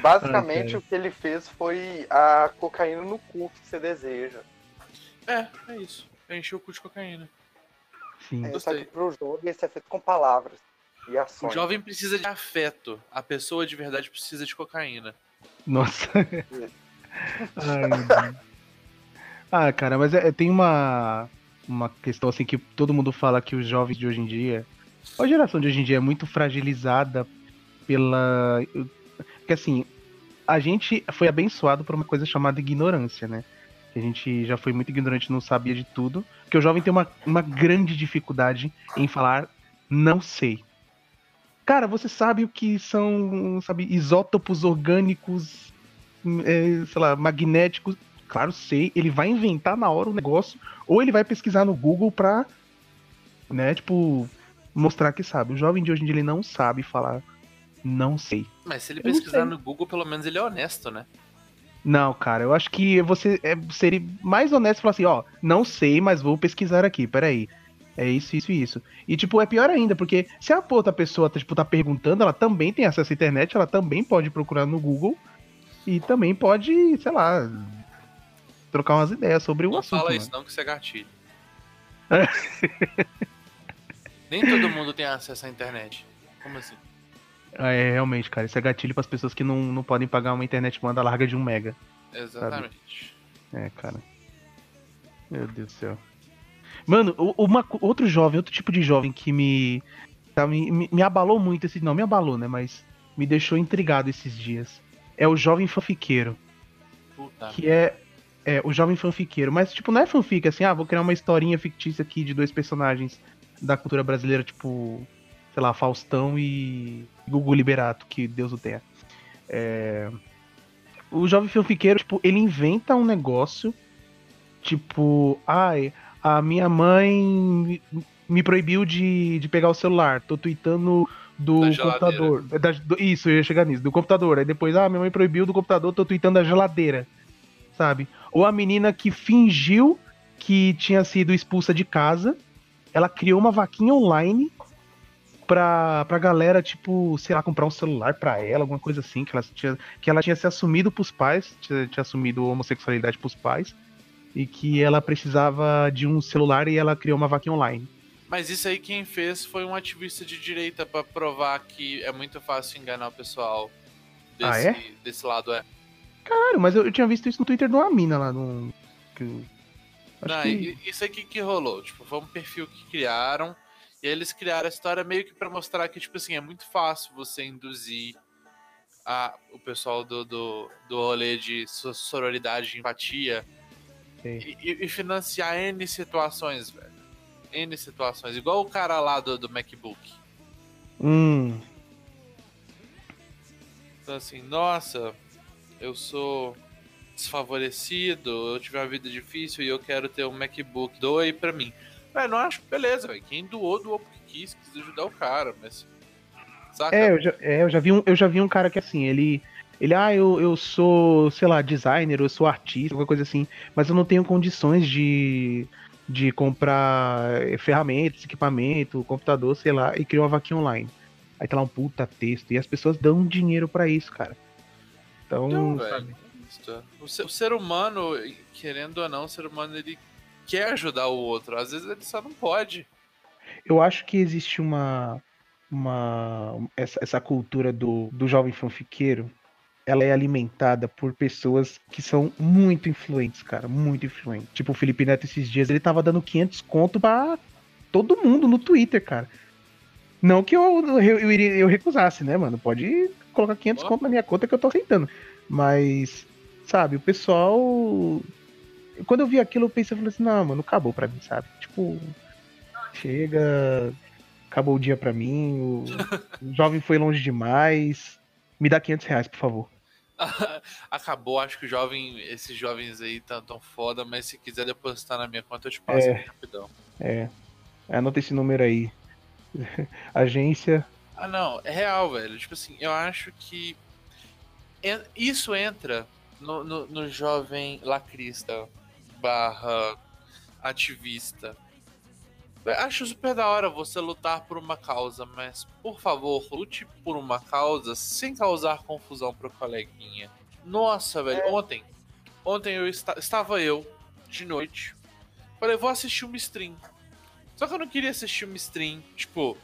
Basicamente, Ah, o que ele fez foi a cocaína no cu que você deseja. É, é isso. Encher o cu de cocaína. Sim. É, só Gostei. que pro jovem isso é feito com palavras e O ações. jovem precisa de afeto. A pessoa de verdade precisa de cocaína. Nossa. <laughs> Ai, meu Deus. ah, cara, mas é- tem uma, uma questão assim que todo mundo fala que os jovens de hoje em dia, a geração de hoje em dia é muito fragilizada pela. Porque assim, a gente foi abençoado por uma coisa chamada ignorância, né? A gente já foi muito ignorante, não sabia de tudo. Porque o jovem tem uma, uma grande dificuldade em falar não sei. Cara, você sabe o que são, sabe, isótopos orgânicos, é, sei lá, magnéticos? Claro, sei. Ele vai inventar na hora o negócio, ou ele vai pesquisar no Google pra, né, tipo, mostrar que sabe. O jovem de hoje em dia ele não sabe falar não sei. Mas se ele Eu não pesquisar no Google, pelo menos ele é honesto, né? Não, cara, eu acho que você é, seria mais honesto e falar assim, ó, não sei, mas vou pesquisar aqui, peraí. É isso, isso e isso. E, tipo, é pior ainda, porque se a outra pessoa, tá, tipo, tá perguntando, ela também tem acesso à internet, ela também pode procurar no Google e também pode, sei lá, trocar umas ideias sobre o Não assunto. fala mano. isso, não, que isso é gatilho. Nem todo mundo tem acesso à internet. Como assim? É, realmente, cara, isso é gatilho pras pessoas que não, não podem pagar uma internet banda larga de um mega. Exatamente. É, cara. Meu Deus do céu. Mano, uma, outro jovem, outro tipo de jovem que me, tá, me, me, me abalou muito esse. Não, me abalou, né? Mas me deixou intrigado esses dias. É o jovem fanfiqueiro. Puta. Que é. É, o jovem fanfiqueiro. Mas, tipo, não é fanfic assim, ah, vou criar uma historinha fictícia aqui de dois personagens da cultura brasileira, tipo. Sei lá, Faustão e Gugu Liberato, que Deus o tenha. É, o jovem fanfiqueiro, tipo, ele inventa um negócio, tipo, ai, a minha mãe me- proibiu de, de pegar o celular, tô tweetando do Da computador. Da- do- isso, eu ia chegar nisso, do computador. Aí depois, ah, minha mãe proibiu do computador, tô tweetando da geladeira, sabe? Ou a menina que fingiu que tinha sido expulsa de casa, ela criou uma vaquinha online pra, pra galera, tipo, sei lá, comprar um celular pra ela, alguma coisa assim, que ela tinha, que ela tinha se assumido pros pais, tinha, tinha assumido homossexualidade pros pais, e que ela precisava de um celular e ela criou uma vaquinha online. Mas isso aí quem fez foi um ativista de direita pra provar que é muito fácil enganar o pessoal desse, Ah, é? desse lado. É. Claro, mas eu, eu tinha visto isso no Twitter de uma mina lá, no, que Não, que- Isso aqui que rolou. Tipo, foi um perfil que criaram. E eles criaram a história meio que pra mostrar que, tipo assim, é muito fácil você induzir a, o pessoal do, do, do rolê de so- sororidade, de empatia e, e- e financiar N situações, velho. N situações. Igual o cara lá do, do MacBook. Hum, Então, assim, nossa, eu sou desfavorecido, eu tive uma vida difícil e eu quero ter um MacBook. Doe pra mim. Velho, não acho, beleza, velho. Quem doou, doou porque quis, quis ajudar o cara, mas. Saca? É, eu já, é, eu já vi um, eu já vi um cara que assim, ele. Ele, ah, eu, eu sou, sei lá, designer, eu sou artista, alguma coisa assim, mas eu não tenho condições de, de comprar eh, ferramentas, equipamento, computador, sei lá, e criou uma vaquinha online. Aí tá lá um puta texto, e as pessoas dão dinheiro pra isso, cara. Então, Então, sabe? velho. isso. O ser, o ser humano, querendo ou não, o ser humano ele quer ajudar o outro. Às vezes ele só não pode. eu acho que existe uma. uma essa, essa cultura do, do jovem fanfiqueiro. Ela é alimentada por pessoas que são muito influentes, cara. Muito influentes. Tipo, o Felipe Neto, esses dias, ele tava dando 500 conto pra todo mundo no Twitter, cara. Não que eu, eu, eu, eu recusasse, né, mano? Pode colocar 500 Ó. conto na minha conta que eu tô aceitando. Mas, sabe, o pessoal. Quando eu vi aquilo, eu pensei, eu falei assim, não, mano, acabou pra mim, sabe? Tipo, chega, acabou o dia pra mim, o, <laughs> o jovem foi longe demais. Me dá 500 reais, por favor. <laughs> Acabou, acho que o jovem, esses jovens aí tão, tão foda, mas se quiser depositar na minha conta, eu te passo É. rapidão. É, anota esse número aí. <laughs> Agência. Ah, não, é real, velho. Tipo assim, eu acho que isso entra no, no, no jovem lacrista barra ativista. Eu acho super da hora você lutar por uma causa, mas por favor, lute por uma causa sem causar confusão pro coleguinha. Nossa, velho, ontem, ontem eu esta- estava eu de noite Falei, vou assistir uma stream. Só que eu não queria assistir uma stream, tipo,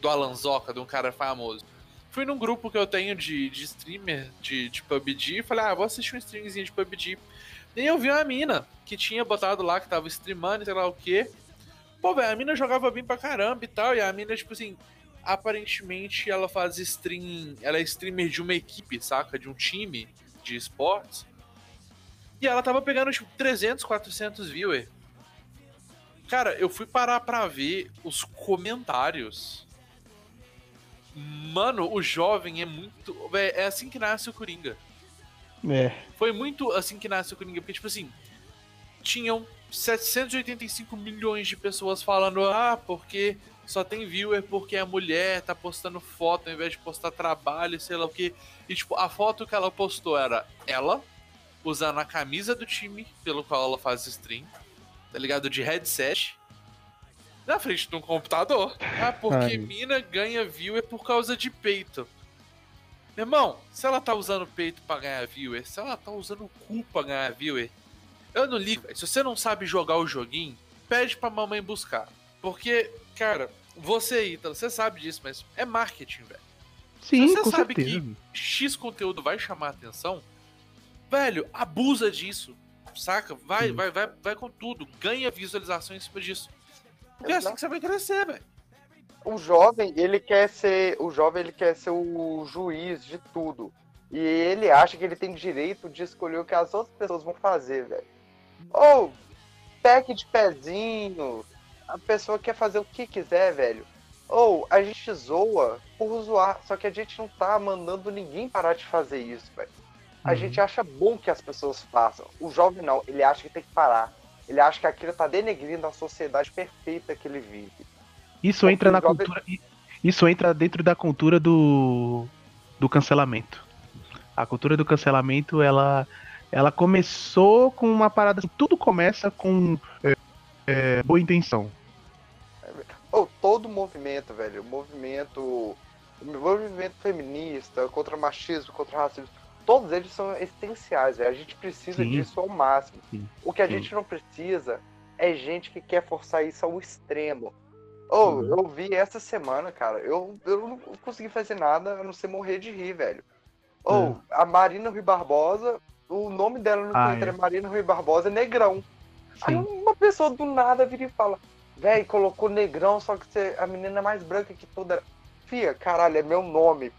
do Alan Zoca, de um cara famoso. Fui num grupo que eu tenho de, de streamer de, de PUBG e falei, ah, vou assistir uma streamzinha de PUBG. E eu vi uma mina que tinha botado lá, que tava streamando, sei lá o quê. Pô, velho, a mina jogava bem pra caramba e tal. E a mina, tipo assim, aparentemente ela faz stream. Ela é streamer de uma equipe, saca? De um time de esportes. E ela tava pegando, tipo, 300, 400 viewers. Cara, eu fui parar pra ver os comentários. Mano, o jovem é muito. é assim que nasce o Coringa. É. Foi muito assim que nasce o Coringa, porque, tipo assim, tinham 785 milhões de pessoas falando, ah, porque só tem viewer porque a mulher tá postando foto ao invés de postar trabalho, sei lá o que. E, tipo, a foto que ela postou era ela usando a camisa do time pelo qual ela faz stream, tá ligado? De headset. Na frente de um computador. <laughs> Ah, porque Ai. mina ganha viewer por causa de peito. Meu irmão, se ela tá usando peito pra ganhar viewer, se ela tá usando o cu pra ganhar viewer, eu não ligo. velho. Se você não sabe jogar o joguinho, pede pra mamãe buscar. Porque, cara, você, Ítalo, você sabe disso, mas é marketing, velho. Sim, Se você com sabe certeza. que X conteúdo vai chamar atenção, velho, abusa disso. Saca? Vai, Sim. vai, vai, vai com tudo. Ganha visualização em cima disso. Porque é assim que você vai crescer, velho. O jovem, ele quer ser. O jovem ele quer ser o juiz de tudo. E ele acha que ele tem direito de escolher o que as outras pessoas vão fazer, velho. Ou pack de pezinho. A pessoa quer fazer o que quiser, velho. Ou a gente zoa por zoar. Só que a gente não tá mandando ninguém parar de fazer isso, velho. A Uhum. gente acha bom que as pessoas façam. O jovem não, ele acha que tem que parar. Ele acha que aquilo tá denegrindo a sociedade perfeita que ele vive. Isso entra na cultura. Isso entra dentro da cultura do, do cancelamento. A cultura do cancelamento, ela, ela começou com uma parada. assim, Tudo começa com é, é, boa intenção. Ou todo movimento, velho, o movimento, o movimento feminista, contra machismo, contra racismo, todos eles são essenciais, velho. A gente precisa Sim. disso ao máximo. Sim. O que a Sim. gente não precisa é gente que quer forçar isso ao extremo. Ou, Uhum. eu vi essa semana, cara, eu, eu não consegui fazer nada a não ser morrer de rir, velho. Ou, a Marina Rui Barbosa, o nome dela no Ah, Twitter é. é Marina Rui Barbosa Negrão. Aí Sim. uma pessoa do nada vira e fala, véi, colocou negrão, só que você, a menina é mais branca que toda. Fia, caralho, é meu nome.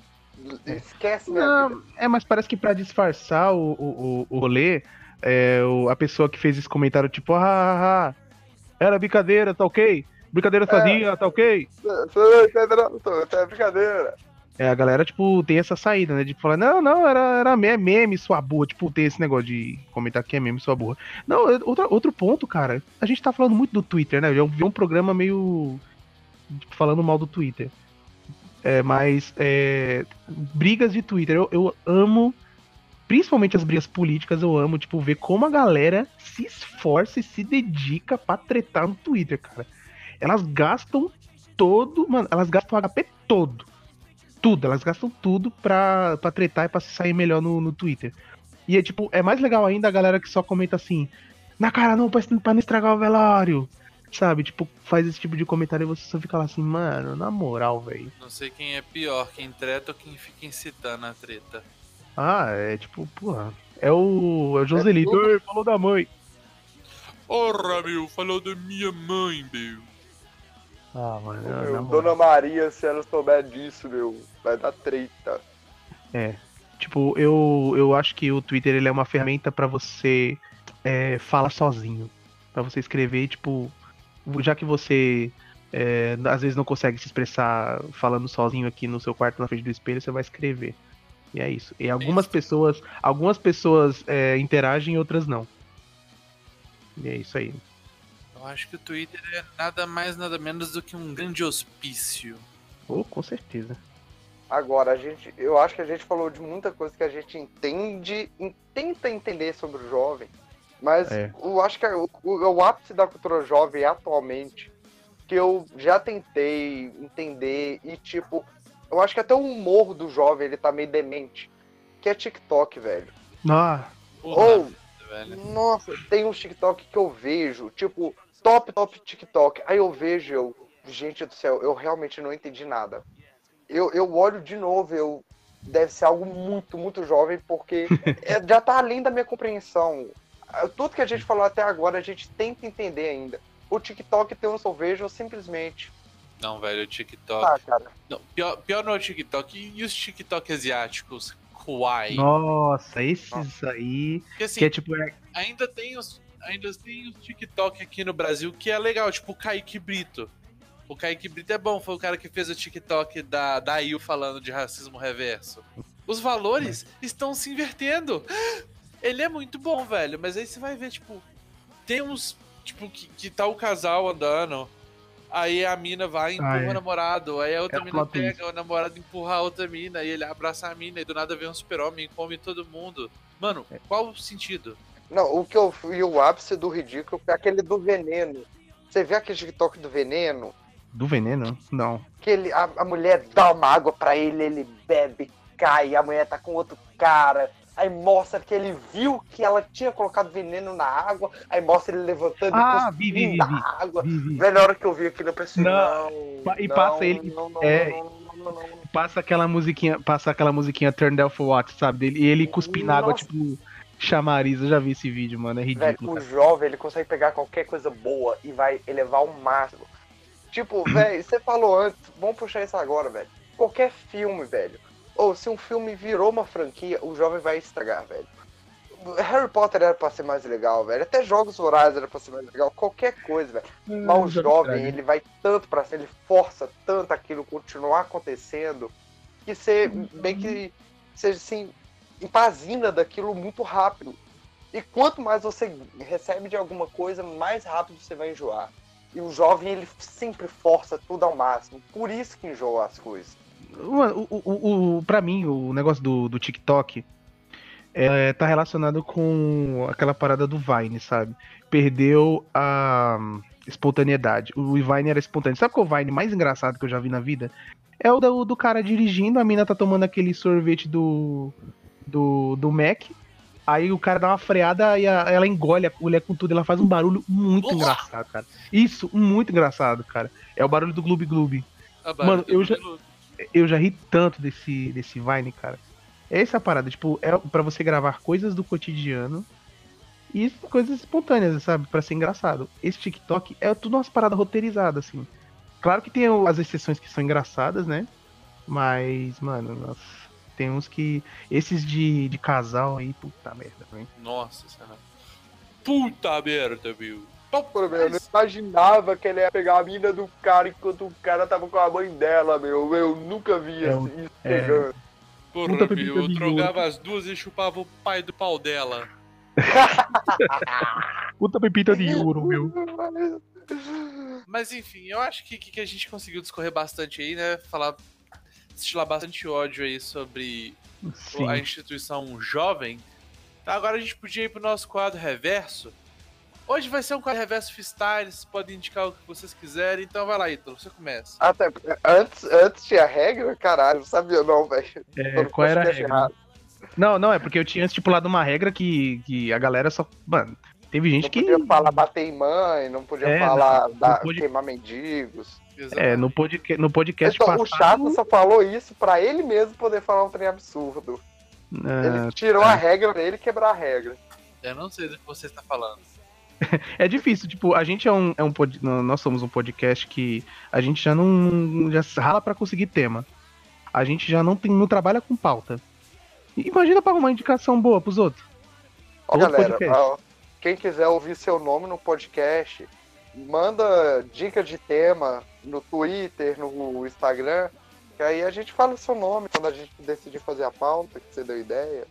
Esquece minha vida. Não, é, mas parece que pra disfarçar o, o, o- o rolê, é, o- a pessoa que fez esse comentário, tipo, ah, ah, ah, era brincadeira, tá ok? Brincadeira sadia, tá ok? Você tá entendendo? É brincadeira. É, a galera, tipo, tem essa saída, né? De falar, não, não, era, era me- meme, sua burra. Tipo, tem esse negócio de comentar que é meme, sua burra. Não, é- outra, outro ponto, cara. A gente tá falando muito do Twitter, né? Eu vi um programa meio. tipo, falando mal do Twitter. É, mas. é, brigas de Twitter. Eu, eu amo. Principalmente as brigas políticas, eu amo, tipo, ver como a galera se esforça e se dedica pra tretar no Twitter, cara. Elas gastam todo. Mano, elas gastam o HP todo tudo, elas gastam tudo pra, pra tretar e pra se sair melhor no, no Twitter. E é tipo, é mais legal ainda a galera que só comenta assim, na cara não, pra, pra não estragar o velório. Sabe, tipo, faz esse tipo de comentário e você só fica lá assim, mano, na moral, velho. Não sei quem é pior, quem treta ou quem fica incitando a treta. Ah, é tipo, porra. É o, é o Joselito, "Ei, falou da mãe. Porra, meu, falou da minha mãe, meu. Ah, mano, Meu. Dona Maria, se ela souber disso, meu, vai dar treta. Tipo, eu, eu acho que o Twitter ele é uma ferramenta pra você é, falar sozinho. Pra você escrever, tipo, já que você é, às vezes não consegue se expressar falando sozinho aqui no seu quarto na frente do espelho, você vai escrever. E é isso. E algumas Isso. pessoas, algumas pessoas é, interagem, outras não. E é isso aí. Eu acho que o Twitter é nada mais, nada menos do que um grande hospício. Oh, com certeza. Agora, a gente, eu acho que a gente falou de muita coisa que a gente entende, em- tenta entender sobre o jovem, mas É. eu acho que é o, o, o ápice da cultura jovem atualmente, que eu já tentei entender e, tipo, eu acho que até o humor do jovem, ele tá meio demente, que é TikTok, velho. Ah, Porra, Ou, velho. Nossa, tem uns TikTok que eu vejo, tipo, top, top TikTok. Aí eu vejo, eu, gente do céu, eu realmente não entendi nada. Eu, eu olho de novo, eu deve ser algo muito, muito jovem, porque <laughs> é- já tá além da minha compreensão. Tudo que a gente falou até agora, a gente tenta entender ainda. O TikTok tem uns que eu vejo, eu simplesmente. Não, velho, o TikTok. Ah, cara. Não, pior, pior não é o TikTok. E, os TikTok asiáticos? Kawaii. Nossa, esses aí. Porque assim, Que é tipo. é- ainda tem os. Ainda tem os TikTok aqui no Brasil que é legal, tipo o Kaique Brito. O Kaique Brito é bom, foi o cara que fez o TikTok da, da IU falando de racismo reverso. Os valores estão se invertendo. Ele é muito bom, velho, mas aí você vai ver, tipo, tem uns, tipo, que, que tá o casal andando, aí a mina vai e empurra Ah, é. o namorado, aí a outra É o mina pega, o namorado empurra a outra mina, e ele abraça a mina, e do nada vem um super-homem e come todo mundo. Mano, É. qual o sentido? Não, o que eu fui o ápice do ridículo foi aquele do veneno. Você vê aquele TikTok do veneno? Do veneno? Não. Que ele, a, a mulher dá uma água pra ele, ele bebe, cai, a mulher tá com outro cara. Aí mostra que ele viu que ela tinha colocado veneno na água. Aí mostra ele levantando Ah, e vi, vi, vi, vi. água. Vi, vi. Velho, na hora que eu vi aquilo, eu pensei, Não. não. E não, passa ele- Não, não, é. não, não. Passa aquela musiquinha, passa aquela musiquinha Turn Down for What, sabe? E ele cuspindo na água, tipo, chamariz. Eu já vi esse vídeo, mano. É ridículo. o cara. jovem, ele consegue pegar qualquer coisa boa e vai elevar ao máximo. Tipo, <clears throat> velho, você falou antes, vamos puxar isso agora, velho. Qualquer filme, velho. Ou se um filme virou uma franquia, o jovem vai estragar, velho. Harry Potter era pra ser mais legal, velho. Até Jogos Vorazes era pra ser mais legal. Qualquer coisa, velho. Mas o jovem, ele vai tanto pra cima, ele força tanto aquilo continuar acontecendo, que você bem que você assim, empazina daquilo muito rápido. E quanto mais você recebe de alguma coisa, mais rápido você vai enjoar. E o jovem, ele sempre força tudo ao máximo. Por isso que enjoa as coisas. O, o, o, pra mim, o negócio do, do TikTok é, tá relacionado com aquela parada do Vine, sabe? Perdeu a espontaneidade. O Vine era espontâneo. Sabe qual é o Vine mais engraçado que eu já vi na vida? É o do, do cara dirigindo, a mina tá tomando aquele sorvete do, do, do Mac. Aí o cara dá uma freada e a- ela engole a colher com tudo. Ela faz um barulho muito engraçado, cara. Isso, muito engraçado, cara. É o barulho do Gloob Gloob. Ah, Mano, eu já- eu já ri tanto desse, desse Vine, cara. É essa parada, tipo, é pra você gravar coisas do cotidiano e coisas espontâneas, sabe? Pra ser engraçado. Esse TikTok é tudo umas paradas roteirizadas, assim. Claro que tem as exceções que são engraçadas, né? Mas, mano, nossa, tem uns que. Esses de, de casal aí, puta merda, hein? Nossa senhora. Puta merda, meu. Pô, meu, eu não imaginava que ele ia pegar a mina do cara enquanto o cara tava com a mãe dela, meu. Eu nunca vi É isso é. pegando. Porra, Puta meu, pepita eu de drogava as duas e chupava o pai do pau dela. <laughs> Puta pepita de ouro, meu. Mas enfim, eu acho que, que a gente conseguiu discorrer bastante aí, né? Falar, destilar bastante ódio aí sobre Sim. a instituição jovem. Tá, agora a gente podia ir pro nosso quadro reverso. Hoje vai ser um quadro reverso freestyle, vocês podem indicar o que vocês quiserem, então vai lá, Ítalo, você começa. Até, antes, antes tinha regra? Caralho, não sabia não, velho. É, qual era a regra? errado. Não, não, é porque eu tinha estipulado uma regra que, que a galera só. Mano, teve gente Não que. podia falar bater em mãe, não podia É, falar não, da- não podia- queimar mendigos. É, no, podca no podcast Então, o passado. chato só falou isso pra ele mesmo poder falar um trem absurdo. ah, Ele tirou tá. a regra pra ele quebrar a regra. Eu não sei do que você está falando. <laughs> É difícil, tipo, a gente é um, é um pod- nós somos um podcast que a gente já não já rala pra conseguir tema. A gente já não tem, não trabalha com pauta. Imagina pra arrumar indicação boa pros outros. Ó, Outro galera, ó, quem quiser ouvir seu nome no podcast, manda dica de tema no Twitter, no Instagram, que aí a gente fala o seu nome quando a gente decidir fazer a pauta, que você deu ideia.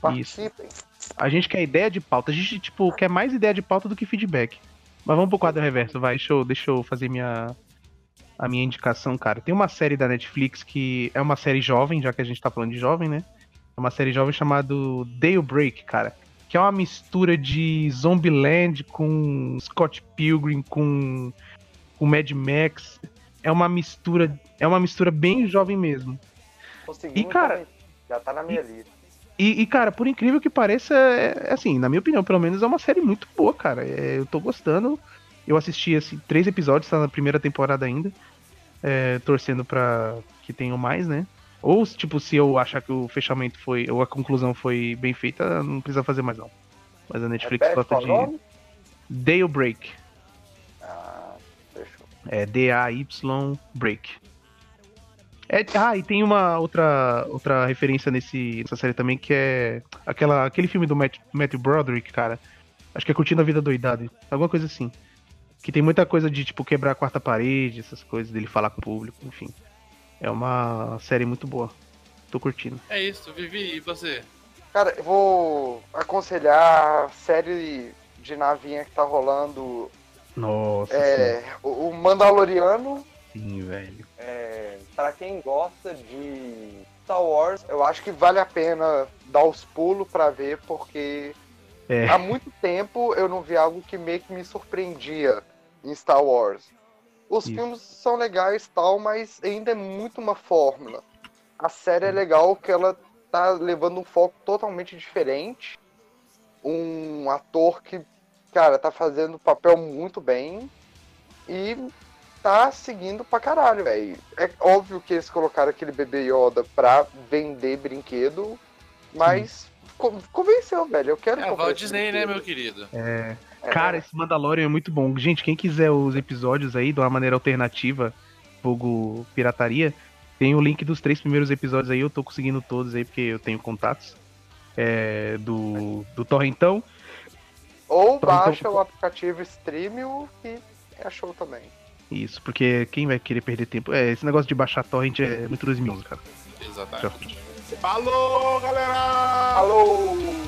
Participem. A gente quer ideia de pauta, a gente tipo quer mais ideia de pauta do que feedback. Mas vamos pro quadro reverso, vai, deixa eu, deixa eu fazer minha a minha indicação, cara. Tem uma série da Netflix que é uma série jovem, já que a gente tá falando de jovem, né? É uma série jovem chamada Daybreak, cara. Que é uma mistura de Zombieland com Scott Pilgrim, com, com Mad Max. É uma mistura. É uma mistura bem jovem mesmo. Conseguimos E, cara. Já tá na minha lista. E, e, cara, por incrível que pareça, é, é assim, na minha opinião, pelo menos, é uma série muito boa, cara. É, eu tô gostando. Eu assisti assim, três episódios, tá na primeira temporada ainda. É, torcendo pra que tenham mais, né? Ou, tipo, se eu achar que o fechamento foi. ou a conclusão foi bem feita, não precisa fazer mais não. Mas a Netflix Repete gosta de. nome? Daybreak. Ah, fechou. É D-A-Y Break. É, ah, e tem uma outra, outra referência nesse, nessa série também, que é aquela, aquele filme do Matt, Matthew Broderick, cara. Acho que é Curtindo a Vida Doidado. Alguma coisa assim. Que tem muita coisa de, tipo, quebrar a quarta parede, essas coisas, dele falar com o público, enfim. É uma série muito boa. Tô curtindo. É isso, Vivi, e você? Cara, eu vou aconselhar a série de navinha que tá rolando. Nossa, É, o o Mandaloriano. sim, velho. É, para quem gosta de Star Wars, eu acho que vale a pena dar os pulos pra ver, porque É. há muito tempo eu não vi algo que meio que me surpreendia em Star Wars. Os Isso. filmes são legais e tal, mas ainda é muito uma fórmula. A série é legal que ela tá levando um foco totalmente diferente. Um ator que, cara, tá fazendo o papel muito bem e tá seguindo pra caralho, velho. É óbvio que eles colocaram aquele bebê Yoda pra vender brinquedo, mas co- convenceu, velho. Eu quero É comprar Walt Disney, né, brinquedo. meu querido? É, Cara, esse Mandalorian é muito bom. Gente, quem quiser os episódios aí de uma maneira alternativa, fogo pirataria, tem o link dos três primeiros episódios aí. Eu tô conseguindo todos aí porque eu tenho contatos. É, do, do Torrentão. Ou Então, baixa o aplicativo Streamio que é show também. Isso, porque quem vai querer perder tempo? É, esse negócio de baixar torrent é muito 2011, cara. Exatamente. Falou, galera! Alô!